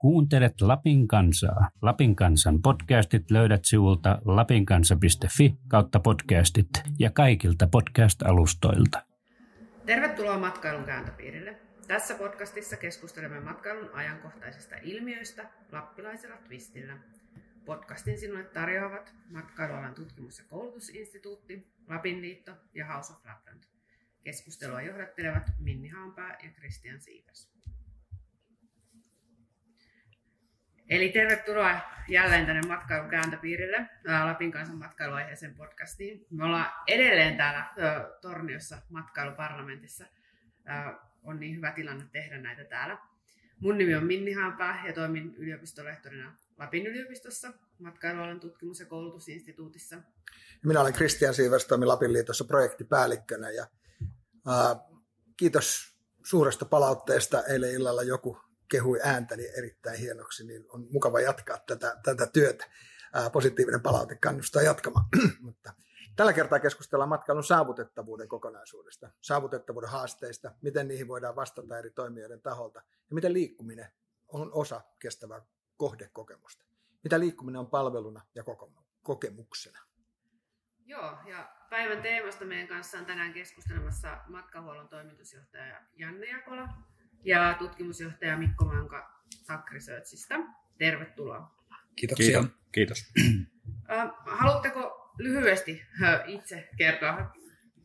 Kuuntelet Lapin kansaa. Lapin kansan podcastit löydät sivulta lapinkansa.fi kautta podcastit ja kaikilta podcast-alustoilta. Tervetuloa matkailun kääntöpiirille. Tässä podcastissa keskustelemme matkailun ajankohtaisista ilmiöistä lappilaisella twistillä. Podcastin sinulle tarjoavat Matkailualan tutkimus- ja koulutusinstituutti, Lapin liitto ja House of Lapland. Keskustelua johdattelevat Minni Haanpää ja Christian Siivers. Eli tervetuloa jälleen tänne matkailun kääntöpiirille, Lapin kansan matkailuaiheeseen podcastiin. Me ollaan edelleen täällä Torniossa matkailuparlamentissa. On niin hyvä tilanne tehdä näitä täällä. Mun nimi on Minni Haanpää ja toimin yliopistolehtorina Lapin yliopistossa matkailualan tutkimus- ja koulutusinstituutissa. Minä olen Kristian Siivers, toimin Lapin liitossa projektipäällikkönä ja ää, kiitos suuresta palautteesta. Eilen illalla joku kehui ääntäni erittäin hienoksi, niin on mukava jatkaa tätä, tätä työtä. Ää, positiivinen palaute kannustaa jatkamaan. Mutta tällä kertaa keskustellaan matkailun saavutettavuuden kokonaisuudesta, saavutettavuuden haasteista, miten niihin voidaan vastata eri toimijoiden taholta ja miten liikkuminen on osa kestävää kohdekokemusta. Mitä liikkuminen on palveluna ja kokemuksena. Joo, ja päivän teemasta meidän kanssa on tänään keskustelemassa matkahuollon toimitusjohtaja Janne Jakola ja tutkimusjohtaja Mikko Manka SAC Researchista. Tervetuloa. Kiitoksia. Kiitos. Haluatteko lyhyesti itse kertoa,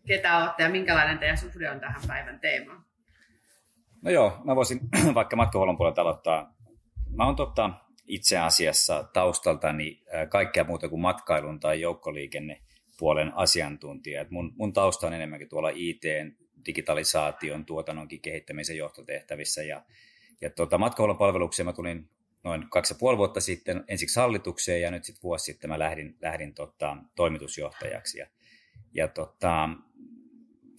ketä olette ja minkälainen teidän suhde on tähän päivän teemaan? No joo, mä voisin vaikka matkahuollon puolelta aloittaa. Mä oon totta, itse asiassa taustaltani kaikkea muuta kuin matkailun tai joukkoliikenne puolen asiantuntija. Et mun, mun tausta on enemmänkin tuolla IT, digitalisaation, tuotannonkin kehittämisen johtotehtävissä. Ja, ja tuota, matkahuollon palvelukseen mä tulin noin kaksi ja puoli vuotta sitten ensiksi hallitukseen ja nyt sitten vuosi sitten mä lähdin, lähdin tota, toimitusjohtajaksi. Ja, ja tota,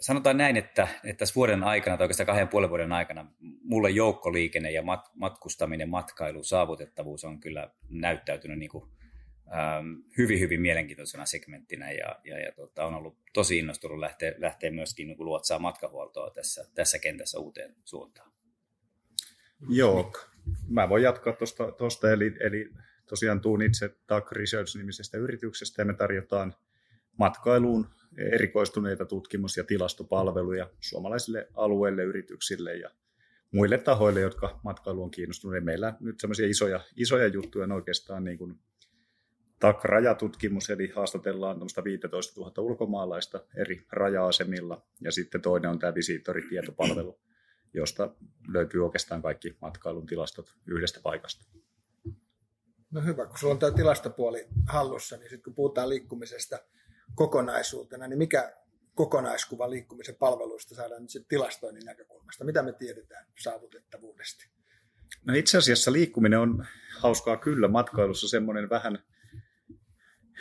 sanotaan näin, että, että tässä vuoden aikana tai oikeastaan kahden puolen vuoden aikana mulle joukkoliikenne ja mat, matkustaminen, matkailu, saavutettavuus on kyllä näyttäytynyt niin kuin, ähm, hyvin, hyvin mielenkiintoisena segmenttinä ja, ja, ja tota, on ollut tosi innostunut lähteä, lähteä myöskin niin luotsaa matkahuoltoa tässä, tässä kentässä uuteen suuntaan. Joo, mä voin jatkaa tuosta, eli, eli tosiaan tuun itse TAC Research-nimisestä yrityksestä ja me tarjotaan matkailuun erikoistuneita tutkimus- ja tilastopalveluja suomalaisille alueille, yrityksille ja muille tahoille, jotka matkailu on kiinnostunut. Meillä nyt semmoisia isoja, isoja juttuja on oikeastaan niin kuin TAK-rajatutkimus, eli haastatellaan 15 000 ulkomaalaista eri raja-asemilla, ja sitten toinen on tämä visiittoritietopalvelu, josta löytyy oikeastaan kaikki matkailun tilastot yhdestä paikasta. No hyvä, kun sulla on tämä tilastopuoli hallussa, niin sitten kun puhutaan liikkumisesta kokonaisuutena, niin mikä kokonaiskuva liikkumisen palveluista saadaan nyt sitten tilastoinnin näkökulmasta? Mitä me tiedetään saavutettavuudesta? No itse asiassa liikkuminen on hauskaa kyllä matkailussa semmoinen vähän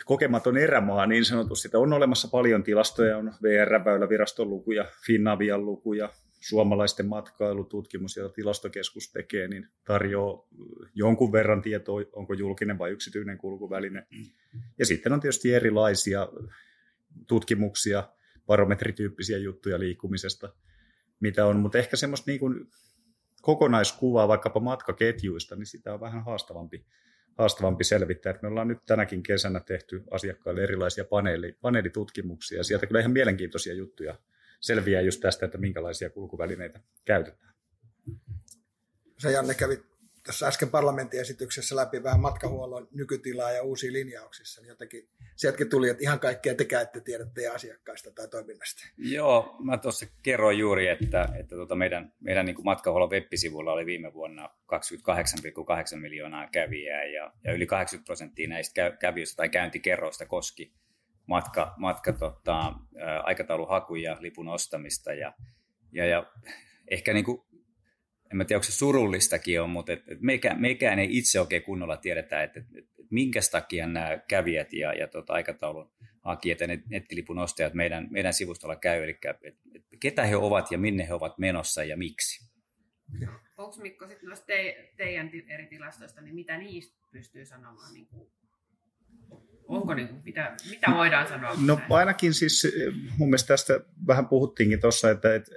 kokematon erämaa niin sanotusti. On olemassa paljon tilastoja, on VR-väyläviraston lukuja, Finnavian lukuja, suomalaisten matkailututkimus ja tilastokeskus tekee, niin tarjoaa jonkun verran tietoa, onko julkinen vai yksityinen kulkuväline. Ja sitten on tietysti erilaisia tutkimuksia, barometrityyppisiä juttuja liikkumisesta, mitä on, mutta ehkä semmoista niin kuin kokonaiskuvaa vaikkapa matkaketjuista, niin sitä on vähän haastavampi, haastavampi selvittää. me ollaan nyt tänäkin kesänä tehty asiakkaille erilaisia paneeli, paneelitutkimuksia, sieltä kyllä ihan mielenkiintoisia juttuja selviää just tästä, että minkälaisia kulkuvälineitä käytetään. Sä Janne kävit tuossa äsken parlamenttiesityksessä läpi vähän matkahuollon nykytilaa ja uusia linjauksissa, niin jotenkin sieltäkin tuli, että ihan kaikkea te ette tiedä teidän asiakkaista tai toiminnasta. Joo, mä tuossa kerroin juuri, että, että tuota meidän, meidän niin matkahuollon web-sivulla oli viime vuonna 28,8 miljoonaa kävijää ja, ja yli 80 prosenttia näistä kävijöistä tai käyntikerroista koski matka, matka tota, aikatauluhakuja, lipun ostamista ja, ja, ja ehkä niin kuin, en mä tiedä, onko se surullistakin on, mutta et, et mekään, mekään ei itse oikein kunnolla tiedetä, että et, et, et minkä takia nämä kävijät ja, ja tota, aikataulun hakijat ja nettilipun ostajat meidän, meidän sivustolla käy, eli et, et, ketä he ovat ja minne he ovat menossa ja miksi. Onko Mikko sitten noista te, teidän eri tilastoista, niin mitä niistä pystyy sanomaan niin kuin Onko niin, mitä, mitä voidaan sanoa? No ainakin siis mun mielestä tästä vähän puhuttiinkin tuossa, että, että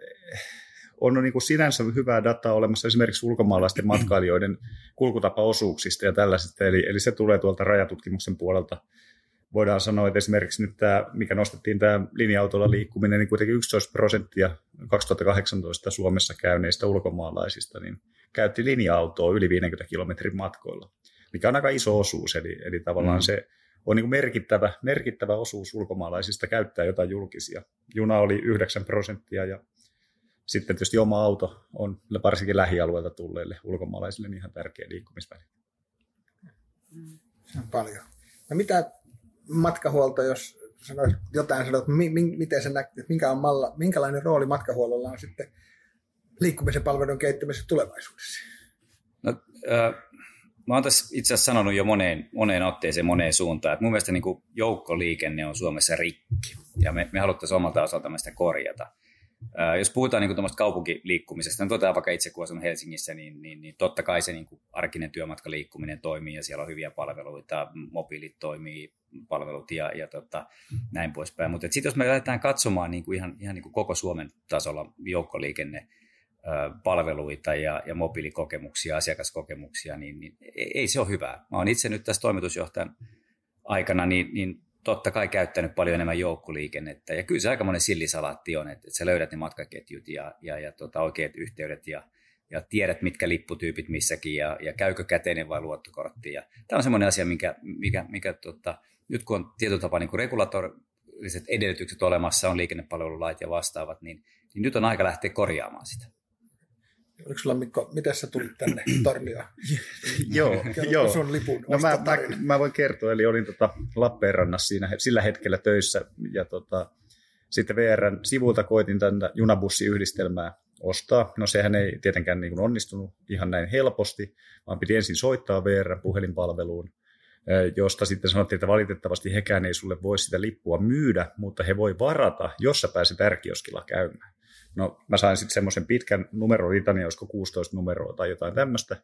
on niin kuin sinänsä hyvää dataa olemassa esimerkiksi ulkomaalaisten matkailijoiden kulkutapaosuuksista ja tällaisista, eli, eli se tulee tuolta rajatutkimuksen puolelta. Voidaan sanoa, että esimerkiksi nyt tämä, mikä nostettiin tämä linja-autolla liikkuminen, niin kuitenkin 11 prosenttia 2018 Suomessa käyneistä ulkomaalaisista niin käytti linja-autoa yli 50 kilometrin matkoilla, mikä on aika iso osuus, eli, eli tavallaan mm. se on niin merkittävä, merkittävä osuus ulkomaalaisista käyttää jotain julkisia. Juna oli 9 prosenttia ja sitten tietysti oma auto on varsinkin lähialueelta tulleille ulkomaalaisille niin ihan tärkeä liikkumisväline. Se on paljon. No mitä matkahuolto, jos sanoit jotain, mi, miten se näkyy, minkä on malla, minkälainen rooli matkahuollolla on sitten liikkumisen palvelun kehittämisessä tulevaisuudessa? No, äh, mä oon tässä itse asiassa sanonut jo moneen, moneen otteeseen, moneen suuntaan, että mun mielestä niin joukkoliikenne on Suomessa rikki, ja me, me haluttaisiin omalta osaltamme sitä korjata. Jos puhutaan niin kuin kaupunkiliikkumisesta, niin totean vaikka itse kun asun Helsingissä, niin, niin, niin totta kai se niin kuin arkinen työmatkaliikkuminen toimii ja siellä on hyviä palveluita, mobiilit toimii, palvelut ja, ja tota, näin poispäin. Mutta sitten jos me lähdetään katsomaan niin kuin ihan, ihan niin kuin koko Suomen tasolla joukkoliikenne, palveluita ja, ja mobiilikokemuksia, asiakaskokemuksia, niin, niin ei se ole hyvää. Mä oon itse nyt tässä toimitusjohtajan aikana niin, niin totta kai käyttänyt paljon enemmän joukkoliikennettä. Ja kyllä se aika monen sillisalaatti on, että, että sä löydät ne matkaketjut ja, ja, ja tota, oikeat yhteydet ja, ja tiedät, mitkä lipputyypit missäkin ja, ja käykö käteinen vai luottokortti. Ja tämä on semmoinen asia, mikä, mikä, mikä tota, nyt kun on tietyllä tapaa niin regulatoriset edellytykset olemassa, on liikennepalvelulait ja vastaavat, niin, niin nyt on aika lähteä korjaamaan sitä. Oliko sulla Mikko, miten sä tulit tänne Tornioon? joo, joo. sun lipun no mä, mä, mä, voin kertoa, eli olin tota Lappeenrannassa siinä, sillä hetkellä töissä ja tota, sitten VRn sivulta koitin tänne junabussiyhdistelmää ostaa. No sehän ei tietenkään niin onnistunut ihan näin helposti, vaan piti ensin soittaa VR puhelinpalveluun, josta sitten sanottiin, että valitettavasti hekään ei sulle voi sitä lippua myydä, mutta he voi varata, jos sä pääset ärkioskilla käymään. No mä sain sitten semmoisen pitkän numerolitania, olisiko 16 numeroa tai jotain tämmöistä,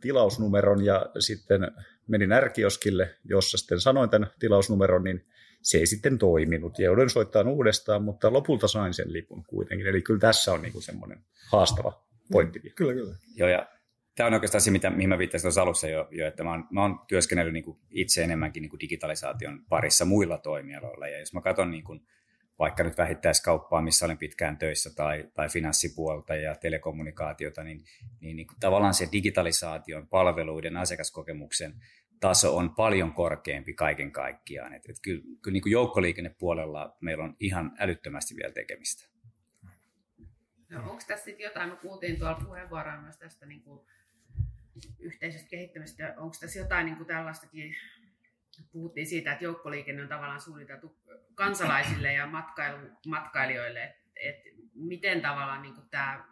tilausnumeron ja sitten menin ärkioskille, jossa sitten sanoin tämän tilausnumeron, niin se ei sitten toiminut. Ja joudun soittamaan uudestaan, mutta lopulta sain sen lipun kuitenkin. Eli kyllä tässä on niinku semmoinen haastava pointti. Mm, kyllä, kyllä. Joo, ja tämä on oikeastaan se, mitä, mihin mä viittasin tuossa alussa jo, jo että mä oon, mä oon työskennellyt niin kuin itse enemmänkin niin kuin digitalisaation parissa muilla toimialoilla. Ja jos mä katson niin kuin vaikka nyt vähittäiskauppaa, missä olen pitkään töissä, tai, tai finanssipuolta ja telekommunikaatiota, niin, niin, niin tavallaan se digitalisaation, palveluiden, asiakaskokemuksen taso on paljon korkeampi kaiken kaikkiaan. Et, et kyllä, kyllä niin kuin joukkoliikennepuolella meillä on ihan älyttömästi vielä tekemistä. No, onko tässä sitten jotain, me kuultiin tuolla puheenvuoroa myös tästä niin kuin yhteisestä kehittämistä, onko tässä jotain niin kuin tällaistakin puhuttiin siitä, että joukkoliikenne on tavallaan suunniteltu kansalaisille ja matkailu, matkailijoille, että et miten tavallaan niin tämä,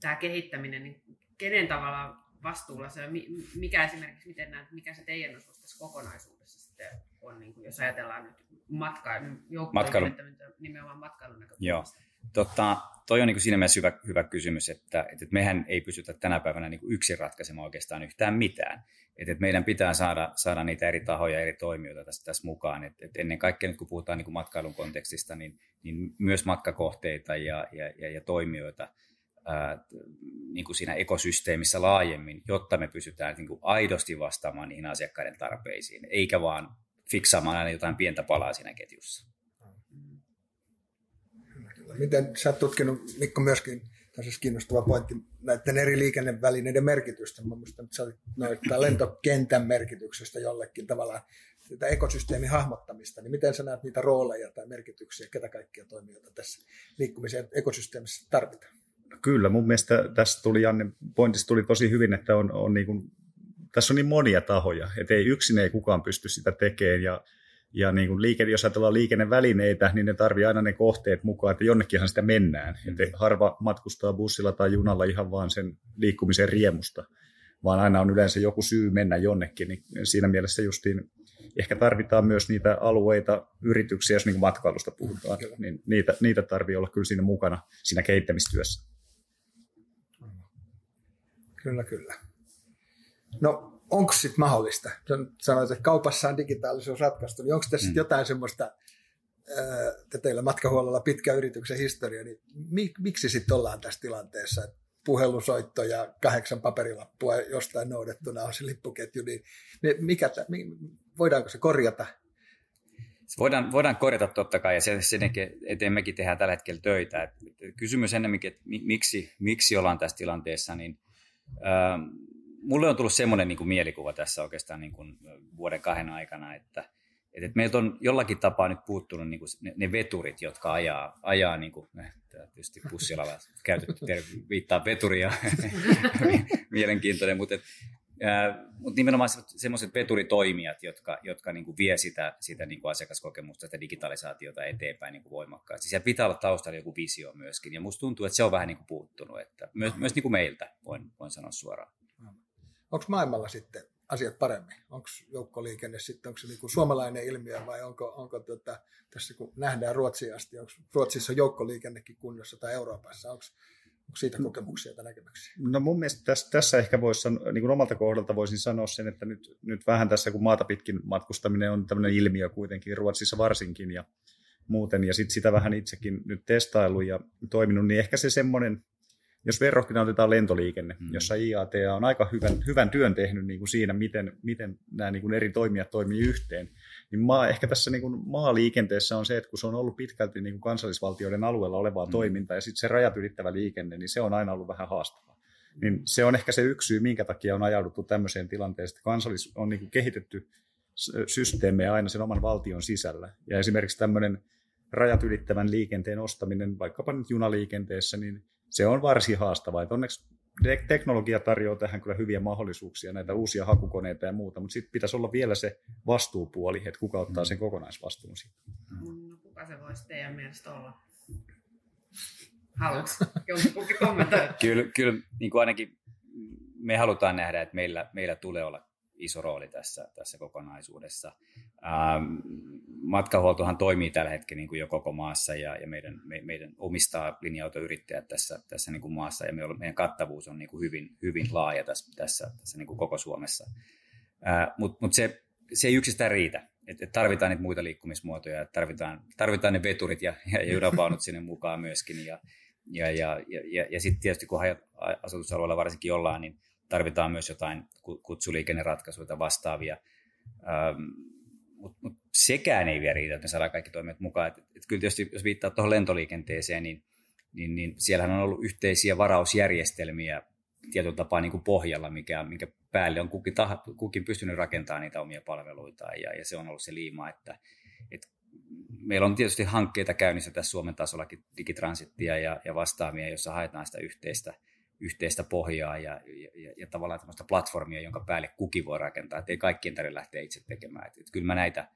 tämä kehittäminen, niin kenen tavalla vastuulla se on, mikä esimerkiksi, miten näet, mikä se teidän osuus tässä kokonaisuudessa sitten on, niin kuin jos ajatellaan nyt matkailun, joukkoliikennettä, nimenomaan matkailun näkökulmasta. Joo. Totta, toi on niin kuin siinä mielessä hyvä, hyvä kysymys, että, että mehän ei pystytä tänä päivänä niin kuin yksin ratkaisemaan oikeastaan yhtään mitään. Että, että meidän pitää saada, saada niitä eri tahoja, eri toimijoita tässä, tässä mukaan. Että, että ennen kaikkea nyt kun puhutaan niin kuin matkailun kontekstista, niin, niin myös matkakohteita ja, ja, ja, ja toimijoita ää, niin kuin siinä ekosysteemissä laajemmin, jotta me pysytään niin kuin aidosti vastaamaan niihin asiakkaiden tarpeisiin, eikä vaan fiksaamaan aina jotain pientä palaa siinä ketjussa. Miten sä oot tutkinut, Mikko, myöskin, tässä olisi kiinnostava pointti, näiden eri liikennevälineiden merkitystä. Mä muistan, että sä olit noita lentokentän merkityksestä jollekin tavallaan, tätä ekosysteemin hahmottamista, niin miten sä näet niitä rooleja tai merkityksiä, ketä kaikkia toimijoita tässä liikkumisen ekosysteemissä tarvitaan? Kyllä, mun mielestä tässä tuli, Janne, pointissa tuli tosi hyvin, että on, on niin kuin, tässä on niin monia tahoja, että ei yksin ei kukaan pysty sitä tekemään, ja ja niin kuin liike, jos ajatellaan liikennevälineitä, niin ne tarvii aina ne kohteet mukaan, että jonnekinhan sitä mennään. Mm. Että harva matkustaa bussilla tai junalla ihan vaan sen liikkumisen riemusta, vaan aina on yleensä joku syy mennä jonnekin. Niin siinä mielessä justiin ehkä tarvitaan myös niitä alueita, yrityksiä, jos niin matkailusta puhutaan, kyllä. niin niitä, niitä tarvii olla kyllä siinä mukana siinä kehittämistyössä. Kyllä, kyllä. No onko sitten mahdollista? Sanoit, että kaupassa on digitaalisuus ratkaistu, niin onko tässä mm. jotain semmoista ää, teillä matkahuollolla pitkä yrityksen historia, niin mi, miksi sitten ollaan tässä tilanteessa, että puhelusoitto ja kahdeksan paperilappua jostain noudettuna on se lippuketju, niin mikä, voidaanko se korjata? Se voidaan, voidaan korjata totta kai, ja sen, sen eteen mekin tehdään tällä hetkellä töitä. Et, kysymys ennemminkin, että miksi, miksi ollaan tässä tilanteessa, niin ää, mulle on tullut semmoinen niin kuin mielikuva tässä oikeastaan niin kuin vuoden kahden aikana, että, että meiltä on jollakin tapaa nyt puuttunut niin kuin ne, ne veturit, jotka ajaa, ajaa niin kuin, tietysti pussilalla käytetty viittaa veturia, mielenkiintoinen, mutta, et, mutta nimenomaan semmoiset veturitoimijat, jotka, jotka niin kuin vie sitä, sitä niin kuin asiakaskokemusta, sitä digitalisaatiota eteenpäin niin kuin voimakkaasti. Siellä pitää olla taustalla joku visio myöskin, ja musta tuntuu, että se on vähän niin kuin puuttunut, että myös, myös niin kuin meiltä, voin, voin sanoa suoraan. Onko maailmalla sitten asiat paremmin? Onko joukkoliikenne sitten, onko se niin kuin suomalainen ilmiö vai onko, onko tota, tässä kun nähdään Ruotsiin asti, onko Ruotsissa joukkoliikennekin kunnossa tai Euroopassa, onko, onko siitä kokemuksia tai näkemyksiä? No mun mielestä tässä, tässä ehkä voisi sanoa, niin kuin omalta kohdalta voisin sanoa sen, että nyt, nyt vähän tässä kun maata pitkin matkustaminen on tämmöinen ilmiö kuitenkin Ruotsissa varsinkin ja muuten, ja sitten sitä vähän itsekin nyt testailu ja toiminut, niin ehkä se semmoinen jos verrokkina otetaan lentoliikenne, mm. jossa IAT on aika hyvän, hyvän työn tehnyt niin kuin siinä, miten, miten nämä niin kuin eri toimijat toimii yhteen, niin maa, ehkä tässä niin kuin maaliikenteessä on se, että kun se on ollut pitkälti niin kuin kansallisvaltioiden alueella olevaa mm. toimintaa ja sitten se rajat ylittävä liikenne, niin se on aina ollut vähän haastavaa. Niin se on ehkä se yksi syy, minkä takia on ajauduttu tämmöiseen tilanteeseen, että kansallis on niin kuin kehitetty systeemejä aina sen oman valtion sisällä. Ja esimerkiksi tämmöinen rajat ylittävän liikenteen ostaminen vaikkapa nyt junaliikenteessä, niin se on varsin haastavaa. Että onneksi teknologia tarjoaa tähän kyllä hyviä mahdollisuuksia, näitä uusia hakukoneita ja muuta, mutta sitten pitäisi olla vielä se vastuupuoli, että kuka ottaa sen kokonaisvastuun siitä. No, kuka se voisi teidän mielestä olla? Haluatko kommentoida? kyllä, kyllä niin kuin ainakin me halutaan nähdä, että meillä, meillä tulee olla iso rooli tässä, tässä kokonaisuudessa. Ähm, matkahuoltohan toimii tällä hetkellä niin kuin jo koko maassa ja, ja meidän, me, meidän omistaa linja-autoyrittäjät tässä, tässä niin kuin maassa ja me meidän kattavuus on niin kuin hyvin, hyvin laaja tässä, tässä, tässä niin kuin koko Suomessa. Mutta mut se, se ei yksistään riitä. Et, et tarvitaan niitä muita liikkumismuotoja, tarvitaan, tarvitaan ne veturit ja, ja, ja sinne mukaan myöskin. Ja, ja, ja, ja, ja, sitten tietysti kun asutusalueella varsinkin ollaan, niin tarvitaan myös jotain kutsuliikenneratkaisuja vastaavia. Ähm, Mutta mut sekään ei vielä riitä, että me saadaan kaikki toimijat mukaan. Et, et kyllä tietysti, jos viittaa tuohon lentoliikenteeseen, niin, niin, niin siellähän on ollut yhteisiä varausjärjestelmiä tietyllä tapaa niin kuin pohjalla, mikä, mikä päälle on kukin, tah, kukin pystynyt rakentamaan niitä omia palveluita. Ja, ja se on ollut se liima, että, että meillä on tietysti hankkeita käynnissä tässä Suomen tasollakin, digitransittia ja, ja vastaavia, jossa haetaan sitä yhteistä – yhteistä pohjaa ja, ja, ja tavallaan tämmöistä platformia, jonka päälle kukin voi rakentaa, että ei kaikkien tarvitse lähteä itse tekemään. Että, että kyllä mä näitä,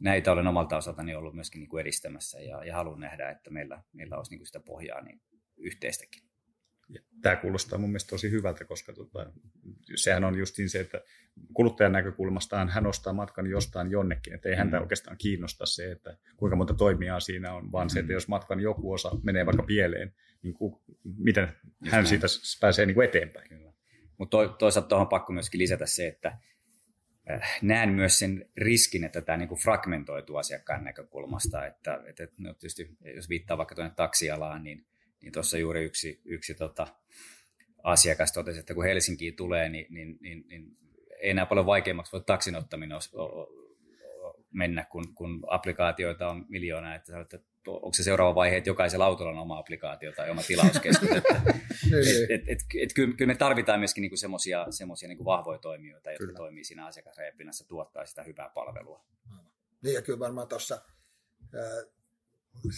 näitä olen omalta osaltani ollut myöskin niin kuin edistämässä ja, ja haluan nähdä, että meillä, meillä olisi niin kuin sitä pohjaa niin yhteistäkin. Ja tämä kuulostaa mun mielestä tosi hyvältä, koska tota, sehän on just se, että kuluttajan näkökulmastaan hän ostaa matkan jostain jonnekin, että ei häntä mm. oikeastaan kiinnosta se, että kuinka monta toimijaa siinä on, vaan mm. se, että mm. jos matkan joku osa menee vaikka pieleen, niin ku, miten just hän näin. siitä pääsee niin kuin eteenpäin. Mutta to, toisaalta tuohon pakko myöskin lisätä se, että näen myös sen riskin, että tämä niinku fragmentoituu asiakkaan näkökulmasta. Että, että, no tietysti, jos viittaa vaikka tuonne taksialaan, niin niin tuossa juuri yksi, yksi tota, asiakas totesi, että kun Helsinkiin tulee, niin, niin, niin, niin ei enää paljon vaikeammaksi voi taksin ottaminen mennä, kun, kun applikaatioita on miljoona, että, että onko se seuraava vaihe, että jokaisella autolla on oma applikaatio tai oma tilauskeskus. että, et, et, et, et, kyllä, kyllä me tarvitaan myöskin niinku semmoisia niinku vahvoja toimijoita, jotka kyllä. toimii siinä asiakasreepinnassa, tuottaa sitä hyvää palvelua. Niin ja kyllä varmaan tuossa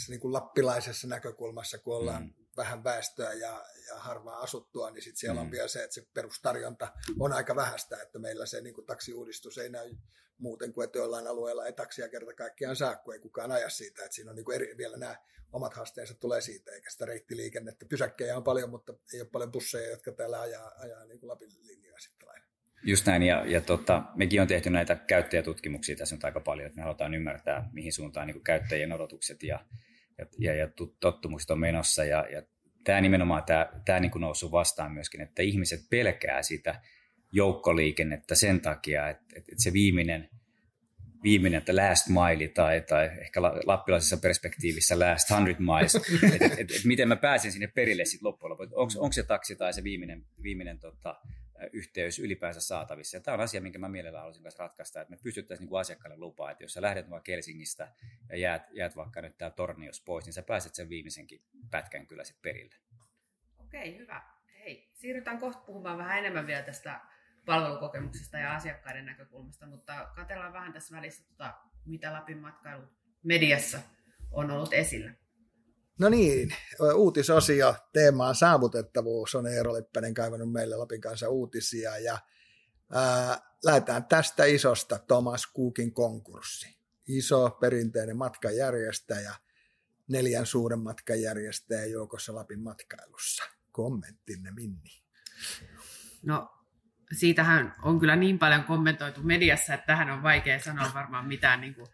niin kuin lappilaisessa näkökulmassa, kun ollaan mm. Vähän väestöä ja, ja harvaa asuttua, niin sit siellä mm. on vielä se, että se perustarjonta on aika vähäistä, että meillä se niin kuin taksiuudistus ei näy muuten kuin, että jollain alueella ei taksia kerta kaikkiaan saa, kun ei kukaan aja siitä, että siinä on niin kuin eri, vielä nämä omat haasteensa tulee siitä, eikä sitä reittiliikennettä. Pysäkkejä on paljon, mutta ei ole paljon busseja, jotka täällä ajaa, ajaa niin kuin Lapin linjaa sitten lailla. Just näin, ja, ja tota, mekin on tehty näitä käyttäjätutkimuksia tässä nyt aika paljon, että me halutaan ymmärtää, mihin suuntaan niin käyttäjien odotukset ja, ja, ja, ja tottumukset on menossa, ja, ja tämä nimenomaan tämä, tämä niin noussut vastaan myöskin, että ihmiset pelkää sitä joukkoliikennettä sen takia, että, että se viimeinen viimeinen, että last mile tai, tai ehkä lappilaisessa perspektiivissä last hundred miles, että et, et, et miten mä pääsen sinne perille sitten loppujen lopuksi, onko, se taksi tai se viimeinen, viimeinen tota, yhteys ylipäänsä saatavissa. Ja tämä on asia, minkä mä mielellään haluaisin kanssa ratkaista, että me pystyttäisiin niin asiakkaille lupaa, että jos sä lähdet vaikka Helsingistä ja jäät, jäät vaikka nyt tää Tornios pois, niin sä pääset sen viimeisenkin pätkän kyllä sitten perille. Okei, hyvä. Hei, siirrytään kohta puhumaan vähän enemmän vielä tästä palvelukokemuksesta ja asiakkaiden näkökulmasta, mutta katsellaan vähän tässä välissä, tota, mitä Lapin matkailu mediassa on ollut esillä. No niin, uutisosio teemaan saavutettavuus on Eero Leppänen kaivannut meille Lapin kanssa uutisia ja ää, lähdetään tästä isosta Thomas Cookin konkurssi. Iso perinteinen matkanjärjestäjä, neljän suuren matkanjärjestäjän joukossa Lapin matkailussa. Kommenttinne Minni. No siitähän on kyllä niin paljon kommentoitu mediassa, että tähän on vaikea sanoa varmaan mitään niin kuin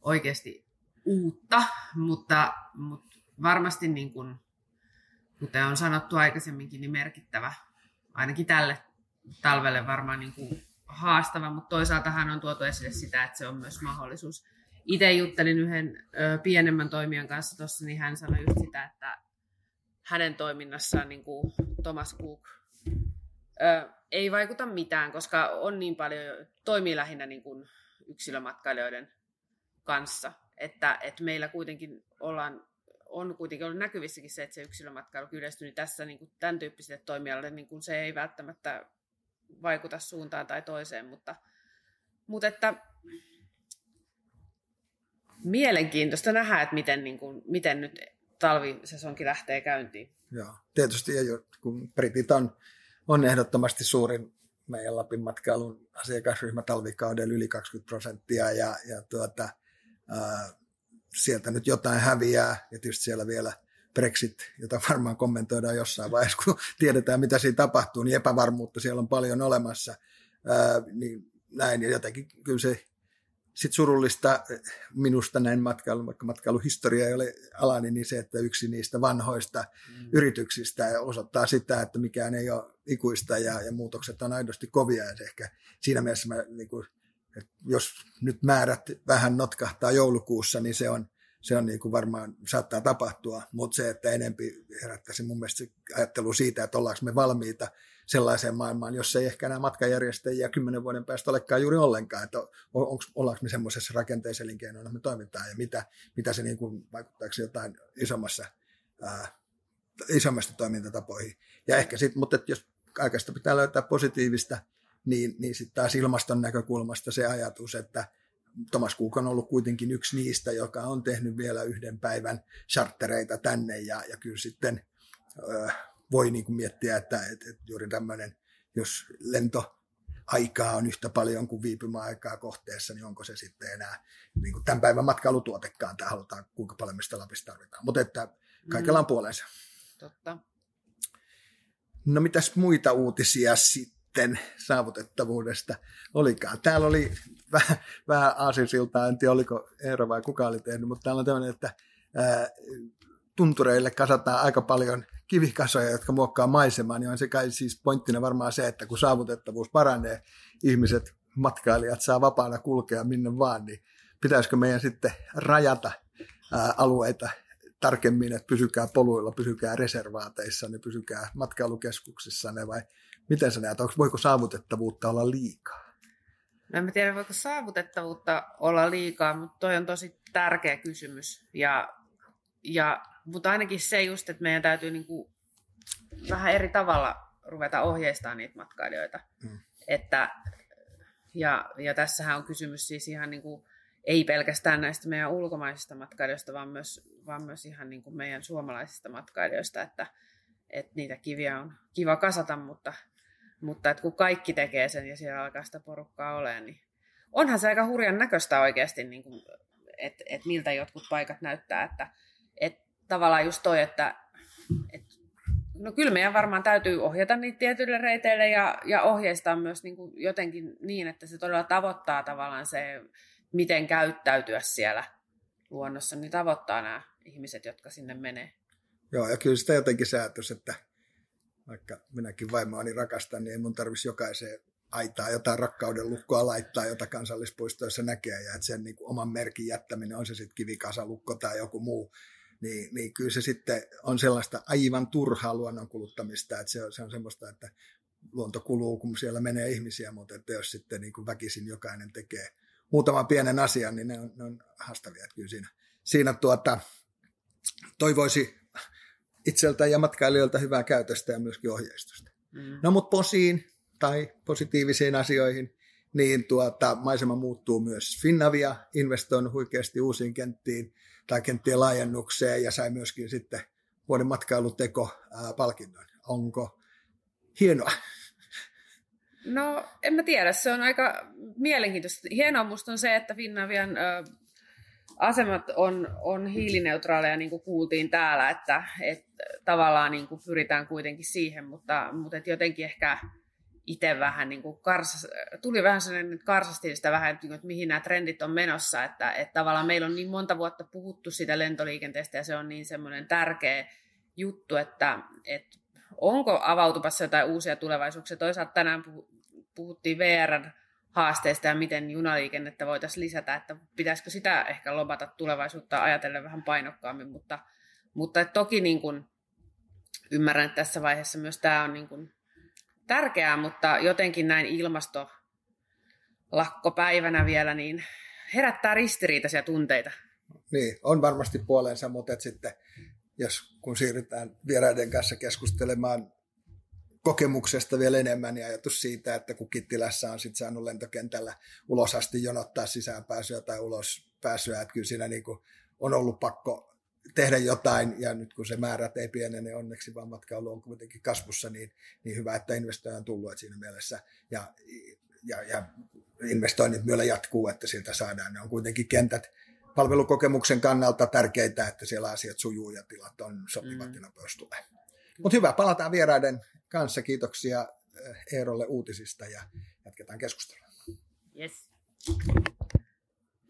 oikeasti uutta, mutta, mutta varmasti niin kuin, kuten on sanottu aikaisemminkin, niin merkittävä, ainakin tälle talvelle varmaan niin kuin haastava, mutta toisaalta hän on tuotu esille sitä, että se on myös mahdollisuus. Itse juttelin yhden ö, pienemmän toimijan kanssa tuossa, niin hän sanoi just sitä, että hänen toiminnassaan niin kuin Thomas Cook ö, ei vaikuta mitään, koska on niin paljon, toimii lähinnä niin kuin yksilömatkailijoiden kanssa, että, että meillä kuitenkin ollaan, on kuitenkin ollut näkyvissäkin se, että se yksilömatkailu yleistyy, niin tässä niin kuin tämän tyyppiselle toimijalle niin kuin se ei välttämättä vaikuta suuntaan tai toiseen, mutta, mutta että mielenkiintoista nähdä, että miten, niin kuin, miten nyt talvisesonkin lähtee käyntiin. Joo, tietysti kun britit on on ehdottomasti suurin meidän Lapin matkailun asiakasryhmä talvikaudella yli 20 prosenttia ja, ja tuota, ää, sieltä nyt jotain häviää ja tietysti siellä vielä Brexit, jota varmaan kommentoidaan jossain vaiheessa, kun tiedetään mitä siinä tapahtuu, niin epävarmuutta siellä on paljon olemassa. Ää, niin näin, ja jotenkin kyllä se sitten surullista minusta näin matkailu, vaikka matkailuhistoria ei ole alani, niin se, että yksi niistä vanhoista mm. yrityksistä osoittaa sitä, että mikään ei ole ikuista ja, ja muutokset on aidosti kovia. Ja ehkä siinä mielessä, mä, niin kuin, että jos nyt määrät vähän notkahtaa joulukuussa, niin se on, se on niin kuin varmaan saattaa tapahtua, mutta se, että enempi herättäisi mun mielestä ajattelu siitä, että ollaanko me valmiita sellaiseen maailmaan, jossa ei ehkä nämä matkajärjestäjiä kymmenen vuoden päästä olekaan juuri ollenkaan, että onko, ollaanko me semmoisessa rakenteiselinkeinoina me toimitaan ja mitä, mitä se niin kuin, vaikuttaako jotain isommassa, ää, isommasta toimintatapoihin. Ja ehkä sitten, mutta jos kaikesta pitää löytää positiivista, niin, niin sitten taas ilmaston näkökulmasta se ajatus, että Thomas Cook on ollut kuitenkin yksi niistä, joka on tehnyt vielä yhden päivän chartereita tänne ja, ja kyllä sitten voi niin kuin miettiä, että, että, että juuri tämmöinen, jos lento aikaa on yhtä paljon kuin viipymäaikaa kohteessa, niin onko se sitten enää niin kuin tämän päivän matkailutuotekaan, tai halutaan kuinka paljon mistä Lapista tarvitaan. Mutta että kaikella on mm. puolensa. Totta. No mitäs muita uutisia sitten saavutettavuudesta olikaan? Täällä oli vähän, vähän aasinsiltaa, en tiedä oliko Eero vai kuka oli tehnyt, mutta täällä on tämmöinen, että ää, tuntureille kasataan aika paljon kivikasoja, jotka muokkaa maisemaa, niin on se kai siis pointtina varmaan se, että kun saavutettavuus paranee, ihmiset, matkailijat saa vapaana kulkea minne vaan, niin pitäisikö meidän sitten rajata ää, alueita tarkemmin, että pysykää poluilla, pysykää reservaateissa, ne pysykää matkailukeskuksissa ne vai miten sä näet, onko, voiko saavutettavuutta olla liikaa? No en tiedä, voiko saavutettavuutta olla liikaa, mutta toi on tosi tärkeä kysymys. Ja, ja mutta ainakin se just, että meidän täytyy niin kuin vähän eri tavalla ruveta ohjeistamaan niitä matkailijoita. Mm. Että, ja, ja tässähän on kysymys siis ihan niin kuin, ei pelkästään näistä meidän ulkomaisista matkailijoista, vaan myös, vaan myös ihan niin kuin meidän suomalaisista matkailijoista, että, että niitä kiviä on kiva kasata, mutta, mutta että kun kaikki tekee sen ja siellä alkaa sitä porukkaa olemaan, niin onhan se aika hurjan näköistä oikeasti, niin kuin, että, että miltä jotkut paikat näyttää, että, että tavallaan just toi, että, että no kyllä meidän varmaan täytyy ohjata niitä tietyille reiteille ja, ja ohjeistaa myös niin kuin jotenkin niin, että se todella tavoittaa tavallaan se, miten käyttäytyä siellä luonnossa, niin tavoittaa nämä ihmiset, jotka sinne menee. Joo, ja kyllä sitä jotenkin säätös, että vaikka minäkin vaimoani rakastan, niin ei mun tarvitsisi jokaiseen aitaa, jotain rakkauden lukkoa laittaa, jota kansallispuistoissa näkee, ja että sen niin kuin oman merkin jättäminen, on se sitten kivikasalukko tai joku muu, niin, niin kyllä se sitten on sellaista aivan turhaa luonnon kuluttamista, että se on, se on semmoista, että luonto kuluu, kun siellä menee ihmisiä, mutta että jos sitten niin kuin väkisin jokainen tekee muutaman pienen asian, niin ne on, ne on haastavia. Että kyllä siinä, siinä tuota, toivoisi itseltä ja matkailijoilta hyvää käytöstä ja myöskin ohjeistusta. Mm. No mutta posiin tai positiivisiin asioihin, niin tuota, maisema muuttuu myös. Finnavia investoinut huikeasti uusiin kenttiin tai kenttien laajennukseen ja sai myöskin sitten vuoden matkailuteko palkinnon. Onko hienoa? No en mä tiedä, se on aika mielenkiintoista. Hienoa musta on se, että Finnavian ö, asemat on, on hiilineutraaleja, niin kuin kuultiin täällä, että et, tavallaan niin kuin pyritään kuitenkin siihen, mutta, mutta et jotenkin ehkä itse vähän niin kuin karsas, tuli vähän sellainen, että karsastin sitä vähän, että mihin nämä trendit on menossa, että, että tavallaan meillä on niin monta vuotta puhuttu sitä lentoliikenteestä ja se on niin semmoinen tärkeä juttu, että, että onko avautupassa jotain uusia tulevaisuuksia. Toisaalta tänään puhuttiin VRn haasteista ja miten junaliikennettä voitaisiin lisätä, että pitäisikö sitä ehkä lobata tulevaisuutta ajatellen vähän painokkaammin, mutta, mutta toki niin kuin ymmärrän, että tässä vaiheessa myös tämä on niin kuin tärkeää, mutta jotenkin näin ilmastolakkopäivänä vielä niin herättää ristiriitaisia tunteita. Niin, on varmasti puolensa, mutta sitten jos kun siirrytään vieraiden kanssa keskustelemaan kokemuksesta vielä enemmän ja ajatus siitä, että kun Kittilässä on sitten saanut lentokentällä ulos asti jonottaa sisäänpääsyä tai ulos pääsyä, että kyllä siinä niin on ollut pakko tehdä jotain, ja nyt kun se määrät ei pienene onneksi, vaan matkailu on kuitenkin kasvussa, niin, niin hyvä, että investoija on tullut että siinä mielessä, ja, ja, ja investoinnit myöllä jatkuu, että sieltä saadaan. Ne on kuitenkin kentät palvelukokemuksen kannalta tärkeitä, että siellä asiat sujuu ja tilat on sopivat mm. ja nopeus tulee. Mutta hyvä, palataan vieraiden kanssa. Kiitoksia eh, Eerolle uutisista ja jatketaan keskustelua. Yes.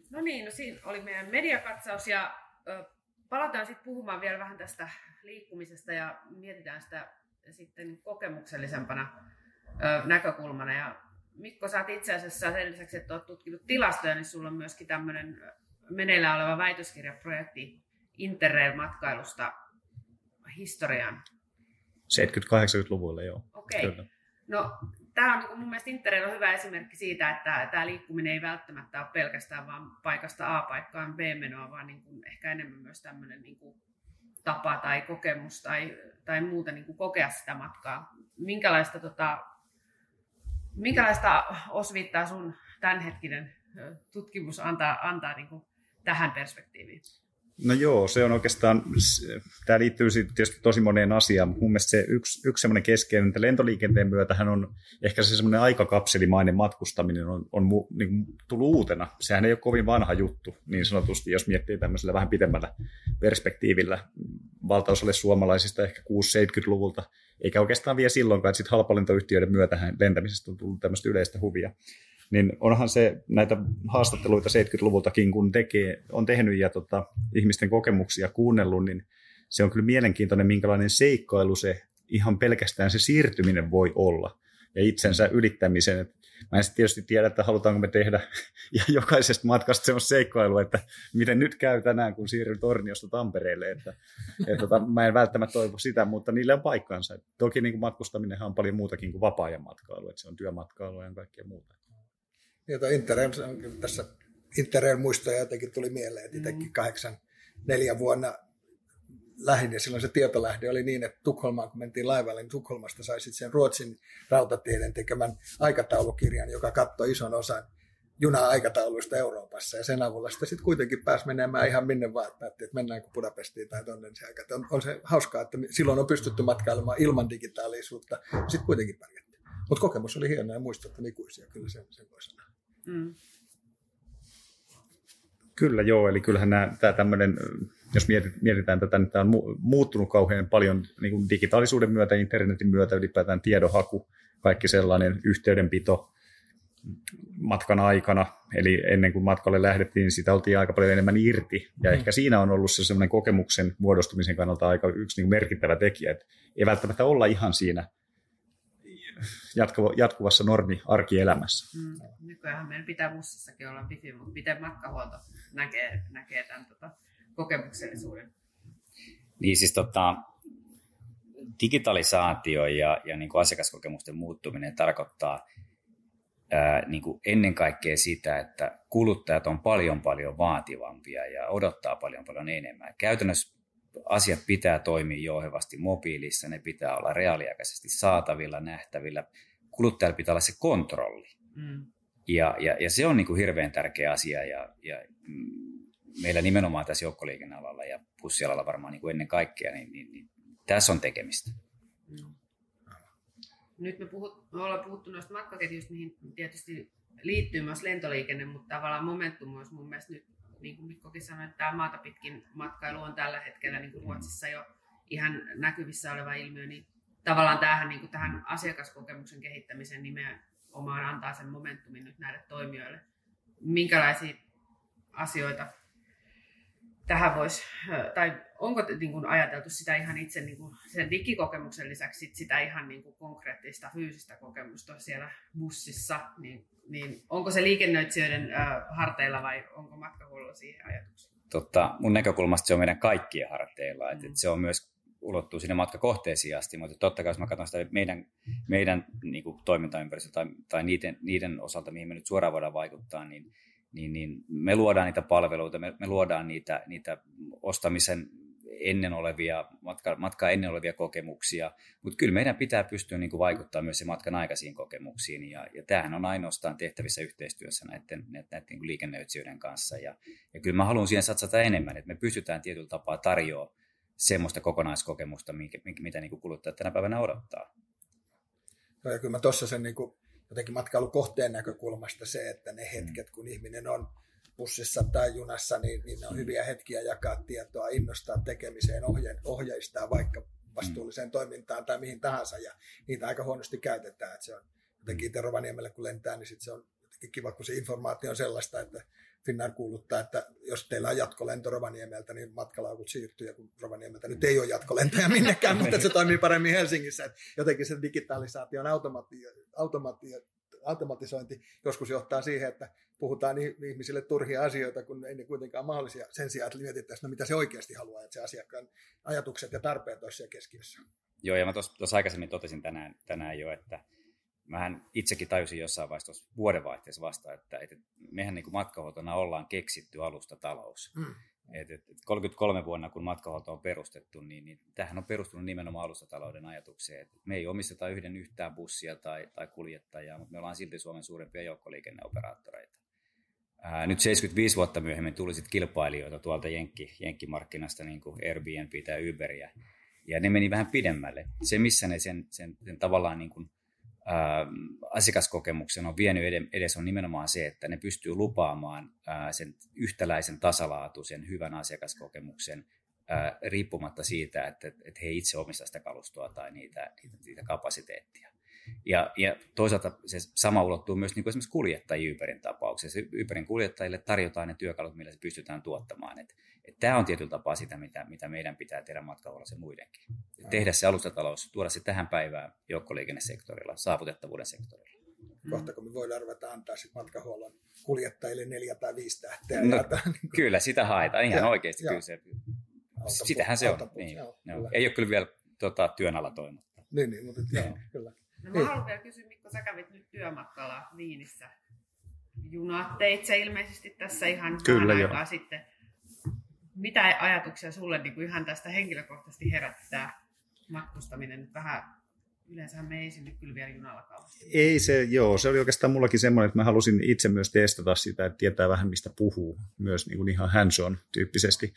No niin, no siinä oli meidän mediakatsaus ja ö, palataan sitten puhumaan vielä vähän tästä liikkumisesta ja mietitään sitä sitten kokemuksellisempana ö, näkökulmana. Ja Mikko, sä oot itse asiassa sen lisäksi, että oot tutkinut tilastoja, niin sulla on myöskin tämmöinen meneillään oleva väitöskirjaprojekti Interrail-matkailusta historiaan 70-80-luvulla, joo. Okei. Okay. No, tämä on niin mun mielestä Interrail on hyvä esimerkki siitä, että tämä liikkuminen ei välttämättä ole pelkästään vaan paikasta A paikkaan B menoa, vaan niin kuin ehkä enemmän myös tämmöinen niin kuin tapa tai kokemus tai, tai muuta niin kuin kokea sitä matkaa. Minkälaista, tota, minkälaista osviittaa sun tämänhetkinen tutkimus antaa, antaa niin kuin tähän perspektiiviin? No joo, se on oikeastaan, tämä liittyy tietysti tosi moneen asiaan, mutta mun mielestä se yksi, yksi semmoinen keskeinen, että lentoliikenteen myötähän on ehkä se semmoinen aikakapselimainen matkustaminen on, on niin tullut uutena. Sehän ei ole kovin vanha juttu, niin sanotusti, jos miettii tämmöisellä vähän pidemmällä perspektiivillä. Valtaosalle suomalaisista ehkä 6-70-luvulta, eikä oikeastaan vielä silloinkaan, että sitten halpalentoyhtiöiden myötähän lentämisestä on tullut tämmöistä yleistä huvia niin onhan se näitä haastatteluita 70-luvultakin, kun tekee, on tehnyt ja tota, ihmisten kokemuksia kuunnellut, niin se on kyllä mielenkiintoinen, minkälainen seikkailu se ihan pelkästään se siirtyminen voi olla ja itsensä ylittämisen. Mä en tietysti tiedä, että halutaanko me tehdä ja jokaisesta matkasta semmoista seikkailua, että miten nyt käy tänään, kun siirryn Torniosta Tampereelle. Että, et, tota, mä en välttämättä toivo sitä, mutta niillä on paikkansa. Et toki niin matkustaminen on paljon muutakin kuin vapaa-ajan matkailu, että se on työmatkailua ja kaikkea muuta. Jota Interrail, tässä Interrail-muistoja jotenkin tuli mieleen, että itsekin mm. kahdeksan neljä vuonna lähdin ja silloin se tietolähde oli niin, että Tukholmaan kun mentiin laivalle, niin Tukholmasta sai sen Ruotsin rautateiden tekemän aikataulukirjan, joka katsoi ison osan juna-aikatauluista Euroopassa ja sen avulla sitä sitten kuitenkin pääsi menemään ihan minne vaan, että päätti, että mennäänkö Budapestiin tai tonne se aika. On, on, se hauskaa, että silloin on pystytty matkailemaan ilman digitaalisuutta, sitten kuitenkin pärjättiin. Mutta kokemus oli hieno ja muistot on ikuisia, kyllä sen, sen voi sanoa. Mm. Kyllä joo, eli kyllähän nämä, tämä tämmöinen, jos mietitään tätä, niin tämä on muuttunut kauhean paljon niin kuin digitaalisuuden myötä, internetin myötä, ylipäätään tiedonhaku, kaikki sellainen yhteydenpito matkan aikana, eli ennen kuin matkalle lähdettiin, niin sitä oltiin aika paljon enemmän irti, ja mm. ehkä siinä on ollut se semmoinen kokemuksen muodostumisen kannalta aika yksi niin merkittävä tekijä, että ei välttämättä olla ihan siinä jatkuva, jatkuvassa normi-arkielämässä. Mm. Nykyään meidän pitää bussissakin olla wifi, mutta miten matkahuolto näkee, näkee tämän tota, kokemuksellisuuden? Niin siis tota, digitalisaatio ja, ja niin kuin asiakaskokemusten muuttuminen tarkoittaa ää, niin kuin ennen kaikkea sitä, että kuluttajat on paljon paljon vaativampia ja odottaa paljon paljon enemmän. Käytännössä asiat pitää toimia jouhevasti mobiilissa, ne pitää olla reaaliaikaisesti saatavilla, nähtävillä. Kuluttajalla pitää olla se kontrolli. Mm. Ja, ja, ja se on niin kuin hirveän tärkeä asia ja, ja mm, meillä nimenomaan tässä joukkoliikennealalla ja bussialalla varmaan niin kuin ennen kaikkea, niin, niin, niin tässä on tekemistä. Mm. Nyt me, puhut, me ollaan puhuttu noista matkaketjuista, mihin tietysti liittyy myös lentoliikenne, mutta tavallaan momentum olisi mun mielestä nyt, niin kuin Mikkokin sanoi, että tämä maata pitkin matkailu on tällä hetkellä niin kuin Ruotsissa jo ihan näkyvissä oleva ilmiö, niin tavallaan tähän, niin kuin tähän asiakaskokemuksen kehittämisen nimenomaan antaa sen momentumin nyt näille toimijoille. Minkälaisia asioita tähän voisi, tai onko niin kuin ajateltu sitä ihan itse niin kuin sen digikokemuksen lisäksi sitä ihan niin kuin konkreettista fyysistä kokemusta siellä bussissa, niin, niin onko se liikennöitsijöiden harteilla vai onko matkahuollolla siihen ajatuksia? Totta, mun näkökulmasta se on meidän kaikkien harteilla, että, mm. että se on myös ulottuu sinne matkakohteisiin asti, mutta totta kai jos mä katson sitä meidän, meidän niin kuin toimintaympäristö tai, tai niiden, niiden osalta, mihin me nyt suoraan voidaan vaikuttaa, niin niin, niin me luodaan niitä palveluita, me, me luodaan niitä, niitä ostamisen ennen olevia, matka, matkaa ennen olevia kokemuksia, mutta kyllä meidän pitää pystyä niin vaikuttaa myös se matkan aikaisiin kokemuksiin, ja, ja tämähän on ainoastaan tehtävissä yhteistyössä näiden, näiden, niin liikennöitsijöiden kanssa, ja, ja kyllä mä haluan siihen satsata enemmän, että me pystytään tietyllä tapaa tarjoamaan semmoista kokonaiskokemusta, mikä, mitä niin kuin kuluttajat tänä päivänä odottaa. No ja kyllä mä tuossa sen niin kuin jotenkin matkailukohteen näkökulmasta se, että ne hetket, kun ihminen on bussissa tai junassa, niin, niin ne on hyviä hetkiä jakaa tietoa, innostaa tekemiseen, ohje, ohjeistaa vaikka vastuulliseen toimintaan tai mihin tahansa, ja niitä aika huonosti käytetään. Että se on jotenkin itse Rovaniemelle, kun lentää, niin sit se on jotenkin kiva, kun se informaatio on sellaista, että Finnair kuuluttaa, että jos teillä on jatkolento Rovaniemeltä, niin matkalaukut siirtyy, ja kun Rovaniemeltä nyt ei ole jatkolentoja minnekään, mutta se toimii paremmin Helsingissä. Että jotenkin se digitalisaation automaatio, automaatio, automatisointi joskus johtaa siihen, että puhutaan ihmisille turhia asioita, kun ei ne kuitenkaan mahdollisia sen sijaan, että mietittäisiin, no mitä se oikeasti haluaa, että se asiakkaan ajatukset ja tarpeet olisivat siellä keskiössä. Joo, ja mä tuossa aikaisemmin totesin tänään, tänään jo, että mähän itsekin tajusin jossain vaiheessa vuodenvaihteessa vasta, että, että mehän niin matkahuoltona ollaan keksitty alusta talous. Mm. Et, et, 33 vuonna, kun matkahuolto on perustettu, niin, niin tähän on perustunut nimenomaan alustatalouden ajatukseen. Et me ei omisteta yhden yhtään bussia tai, tai kuljettajaa, mutta me ollaan silti Suomen suurempia joukkoliikenneoperaattoreita. Ää, nyt 75 vuotta myöhemmin tuli sitten kilpailijoita tuolta Jenkki, Jenkkimarkkinasta, niin kuin Airbnb tai Uberia, ja ne meni vähän pidemmälle. Se, missä ne sen, sen, sen tavallaan niin kuin asiakaskokemuksen on vienyt edes on nimenomaan se, että ne pystyy lupaamaan sen yhtäläisen tasalaatuisen hyvän asiakaskokemuksen riippumatta siitä, että, he itse omistavat sitä kalustoa tai niitä, niitä, niitä kapasiteettia. Ja, ja toisaalta se sama ulottuu myös niin kuin esimerkiksi kuljettajien Uberin tapauksessa. Uberin kuljettajille tarjotaan ne työkalut, millä se pystytään tuottamaan. Et, tämä on tietyllä tapaa sitä, mitä, mitä meidän pitää tehdä matkalla se muidenkin. Et tehdä se alustatalous, tuoda se tähän päivään joukkoliikennesektorilla, saavutettavuuden sektorilla. Kohta kun me voidaan ruveta antaa sit matkahuollon kuljettajille neljä tai viisi tähteä. No, niin kyllä, sitä haetaan ihan ja, oikeasti. Ja. Kyllä se, sitähän se on. Niin, joo, no. Ei ole kyllä vielä tota, työn alla toiminut. Niin, niin mutta joo, kyllä. No mä haluan vielä kysyä, Mikko, sä kävit nyt työmatkalla Viinissä junateitse ilmeisesti tässä ihan Kyllä, aikaa sitten. Mitä ajatuksia sulle niin kuin ihan tästä henkilökohtaisesti herättää matkustaminen nyt vähän Yleensä me ei sinne kyllä vielä junalla kauheasti. Ei se, joo, se oli oikeastaan mullakin semmoinen, että mä halusin itse myös testata sitä, että tietää vähän mistä puhuu, myös niin kuin ihan hands on tyyppisesti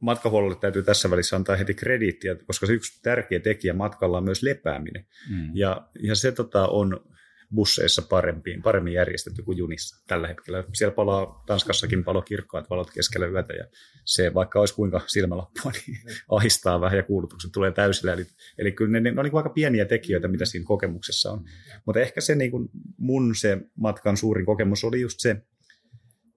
matkahuollolle täytyy tässä välissä antaa heti krediittiä, koska se yksi tärkeä tekijä matkalla on myös lepääminen. Mm. Ja, ja se tota, on busseissa parempiin, paremmin järjestetty kuin junissa tällä hetkellä. Siellä palaa, Tanskassakin palo kirkkaat valot keskellä yötä ja se vaikka olisi kuinka silmälappua, niin ahistaa vähän ja kuulutukset tulee täysillä. Eli, eli kyllä ne, ne on niin aika pieniä tekijöitä, mitä siinä kokemuksessa on. Mutta ehkä se niin kuin mun se matkan suurin kokemus oli just se,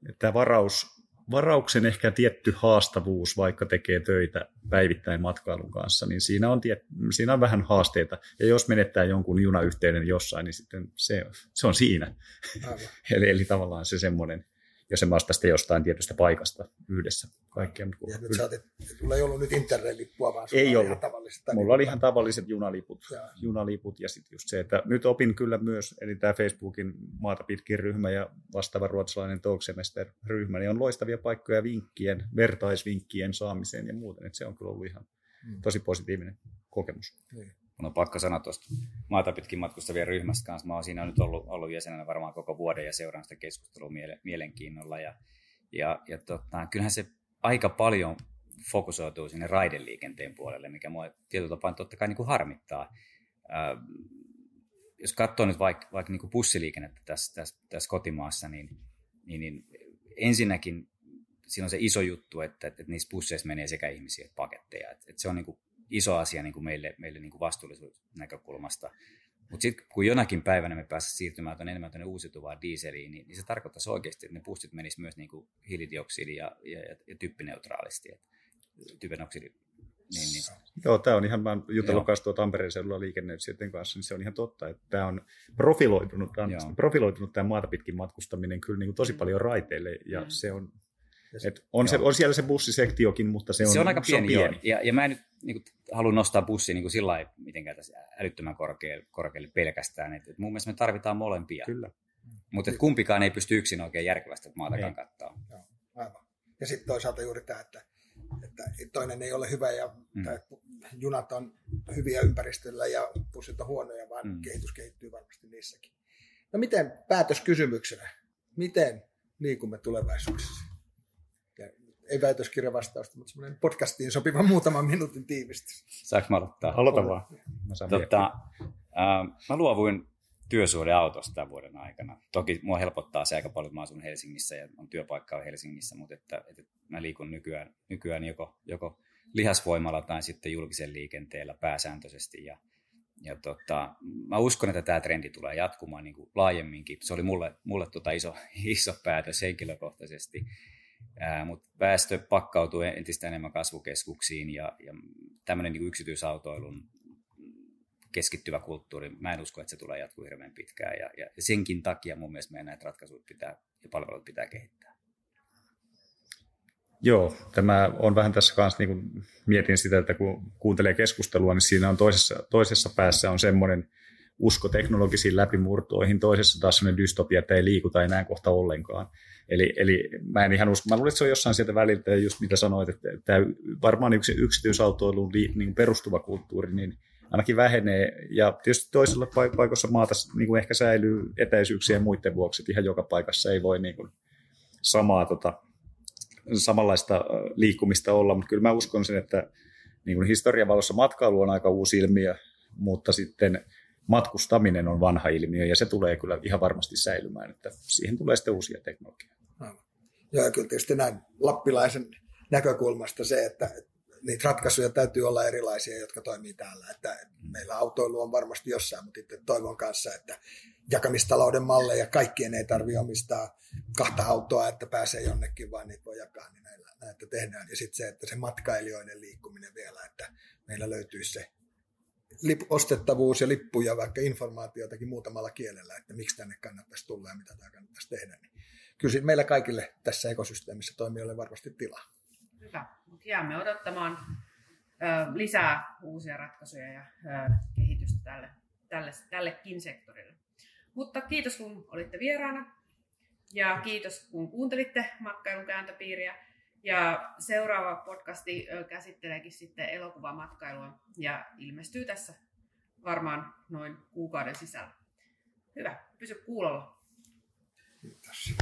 että tämä varaus varauksen ehkä tietty haastavuus, vaikka tekee töitä päivittäin matkailun kanssa, niin siinä on, tiet, siinä on vähän haasteita. Ja jos menettää jonkun junayhteyden jossain, niin sitten se, se on siinä. eli, eli tavallaan se semmoinen jos en tästä jostain tietystä paikasta yhdessä kaikkea. Ja nyt saatit, sulla ei ollut nyt interrail-lippua, vaan ei ollut. Ihan tavalliset. Mulla oli ihan tavalliset junaliput. Ja, junaliput ja sitten just se, että nyt opin kyllä myös, eli tämä Facebookin maata pitkin ryhmä ja vastaava ruotsalainen Talksemester-ryhmä, niin on loistavia paikkoja vinkkien, vertaisvinkkien saamiseen ja muuten. Että se on kyllä ollut ihan mm. tosi positiivinen kokemus. Niin. Mun on pakko sanoa tuosta maata pitkin matkustavien ryhmästä kanssa. Mä oon siinä nyt ollut, ollut jäsenenä varmaan koko vuoden ja seuraan sitä keskustelua miele, mielenkiinnolla. Ja, ja, ja tota, kyllähän se aika paljon fokusoituu sinne raideliikenteen puolelle, mikä mua tietyllä tapaa totta kai niin kuin harmittaa. Ää, jos katsoo nyt vaikka, vaikka niin kuin bussiliikennettä tässä, tässä, tässä kotimaassa, niin, niin, niin ensinnäkin siinä on se iso juttu, että, että niissä busseissa menee sekä ihmisiä että paketteja. Että, että se on niin kuin iso asia niin kuin meille, meille niin kuin vastuullisuusnäkökulmasta. Mutta sitten kun jonakin päivänä me pääsemme siirtymään tuonne enemmän tuonne uusiutuvaan dieseliin, niin, niin se tarkoittaisi oikeasti, että ne pustit menisivät myös niin kuin hiilidioksidi ja, ja, ja, ja typpineutraalisti. Typenoksidi niin, niin. Joo, tämä on ihan, mä oon jutellut kanssa tuo Tampereen seudulla liikenneyhtiöiden kanssa, niin se on ihan totta, että tämä on profiloitunut, profiloitunut tämä maata pitkin matkustaminen kyllä niin kuin tosi paljon raiteille, ja mm. se on et on, se, on siellä se bussisektiokin, mutta se on, se on aika pieni. Se on pieni. Ja, ja mä en nyt niin kuin, halua nostaa bussia niin kuin sillä lailla mitenkään tässä älyttömän korkealle, korkealle pelkästään. Et, et mun mielestä me tarvitaan molempia. Kyllä. Mutta kumpikaan ei pysty yksin oikein järkevästi maatakaan kattaa. Joo, aivan. Ja sitten toisaalta juuri tämä, että, että toinen ei ole hyvä ja mm. junat on hyviä ympäristöllä ja bussit on huonoja, vaan mm. kehitys kehittyy varmasti niissäkin. No miten päätöskysymyksenä, miten liikumme tulevaisuudessa? Ei väitöskirja vastausta, mutta semmoinen podcastiin sopiva muutaman minuutin tiivistys. Saanko mä aloittaa? Aloita vaan. Mä, tota, äh, mä luovuin työsuhdeautosta tämän vuoden aikana. Toki mua helpottaa se aika paljon, että mä asun Helsingissä ja on työpaikka on Helsingissä, mutta että, että mä liikun nykyään, nykyään joko, joko lihasvoimalla tai sitten julkisen liikenteellä pääsääntöisesti. Ja, ja tota, mä uskon, että tämä trendi tulee jatkumaan niin kuin laajemminkin. Se oli mulle, mulle tota iso, iso päätös henkilökohtaisesti mutta väestö pakkautuu entistä enemmän kasvukeskuksiin ja, ja tämmöinen niin yksityisautoilun keskittyvä kulttuuri, mä en usko, että se tulee jatkuu hirveän pitkään ja, ja senkin takia mun mielestä meidän näitä ratkaisuja pitää ja palveluita pitää kehittää. Joo, tämä on vähän tässä kanssa, niin kuin mietin sitä, että kun kuuntelee keskustelua, niin siinä on toisessa, toisessa päässä on semmoinen usko teknologisiin läpimurtoihin, toisessa taas sellainen dystopia, että ei liikuta enää kohta ollenkaan. Eli, eli mä en ihan usko, mä luulen, että se on jossain sieltä väliltä, just mitä sanoit, että tämä varmaan yksi yksityisautoiluun niin perustuva kulttuuri, niin ainakin vähenee. Ja tietysti toisella paikassa maata niin kuin ehkä säilyy etäisyyksiä ja muiden vuoksi, että ihan joka paikassa ei voi niin kuin samaa, tota, samanlaista liikkumista olla, mutta kyllä mä uskon sen, että niin kuin historian valossa matkailu on aika uusi ilmiö, mutta sitten matkustaminen on vanha ilmiö ja se tulee kyllä ihan varmasti säilymään, että siihen tulee sitten uusia teknologioita. Ja kyllä tietysti näin lappilaisen näkökulmasta se, että niitä ratkaisuja täytyy olla erilaisia, jotka toimii täällä. Että meillä autoilu on varmasti jossain, mutta itse toivon kanssa, että jakamistalouden malleja kaikkien ei tarvitse omistaa kahta autoa, että pääsee jonnekin, vaan niitä voi jakaa, niin näillä, näitä tehdään. Ja sitten se, että se matkailijoiden liikkuminen vielä, että meillä löytyisi se lip, ostettavuus ja lippuja, vaikka informaatiotakin muutamalla kielellä, että miksi tänne kannattaisi tulla ja mitä tämä kannattaisi tehdä. Niin kyllä meillä kaikille tässä ekosysteemissä toimijoille varmasti tilaa. Hyvä. Jäämme odottamaan ö, lisää uusia ratkaisuja ja ö, kehitystä tälle, tälle, tällekin sektorille. Mutta kiitos kun olitte vieraana ja kiitos kun kuuntelitte matkailun kääntöpiiriä. Ja seuraava podcasti käsitteleekin sitten elokuvamatkailua ja ilmestyy tässä varmaan noin kuukauden sisällä. Hyvä, pysy kuulolla. Kiitos.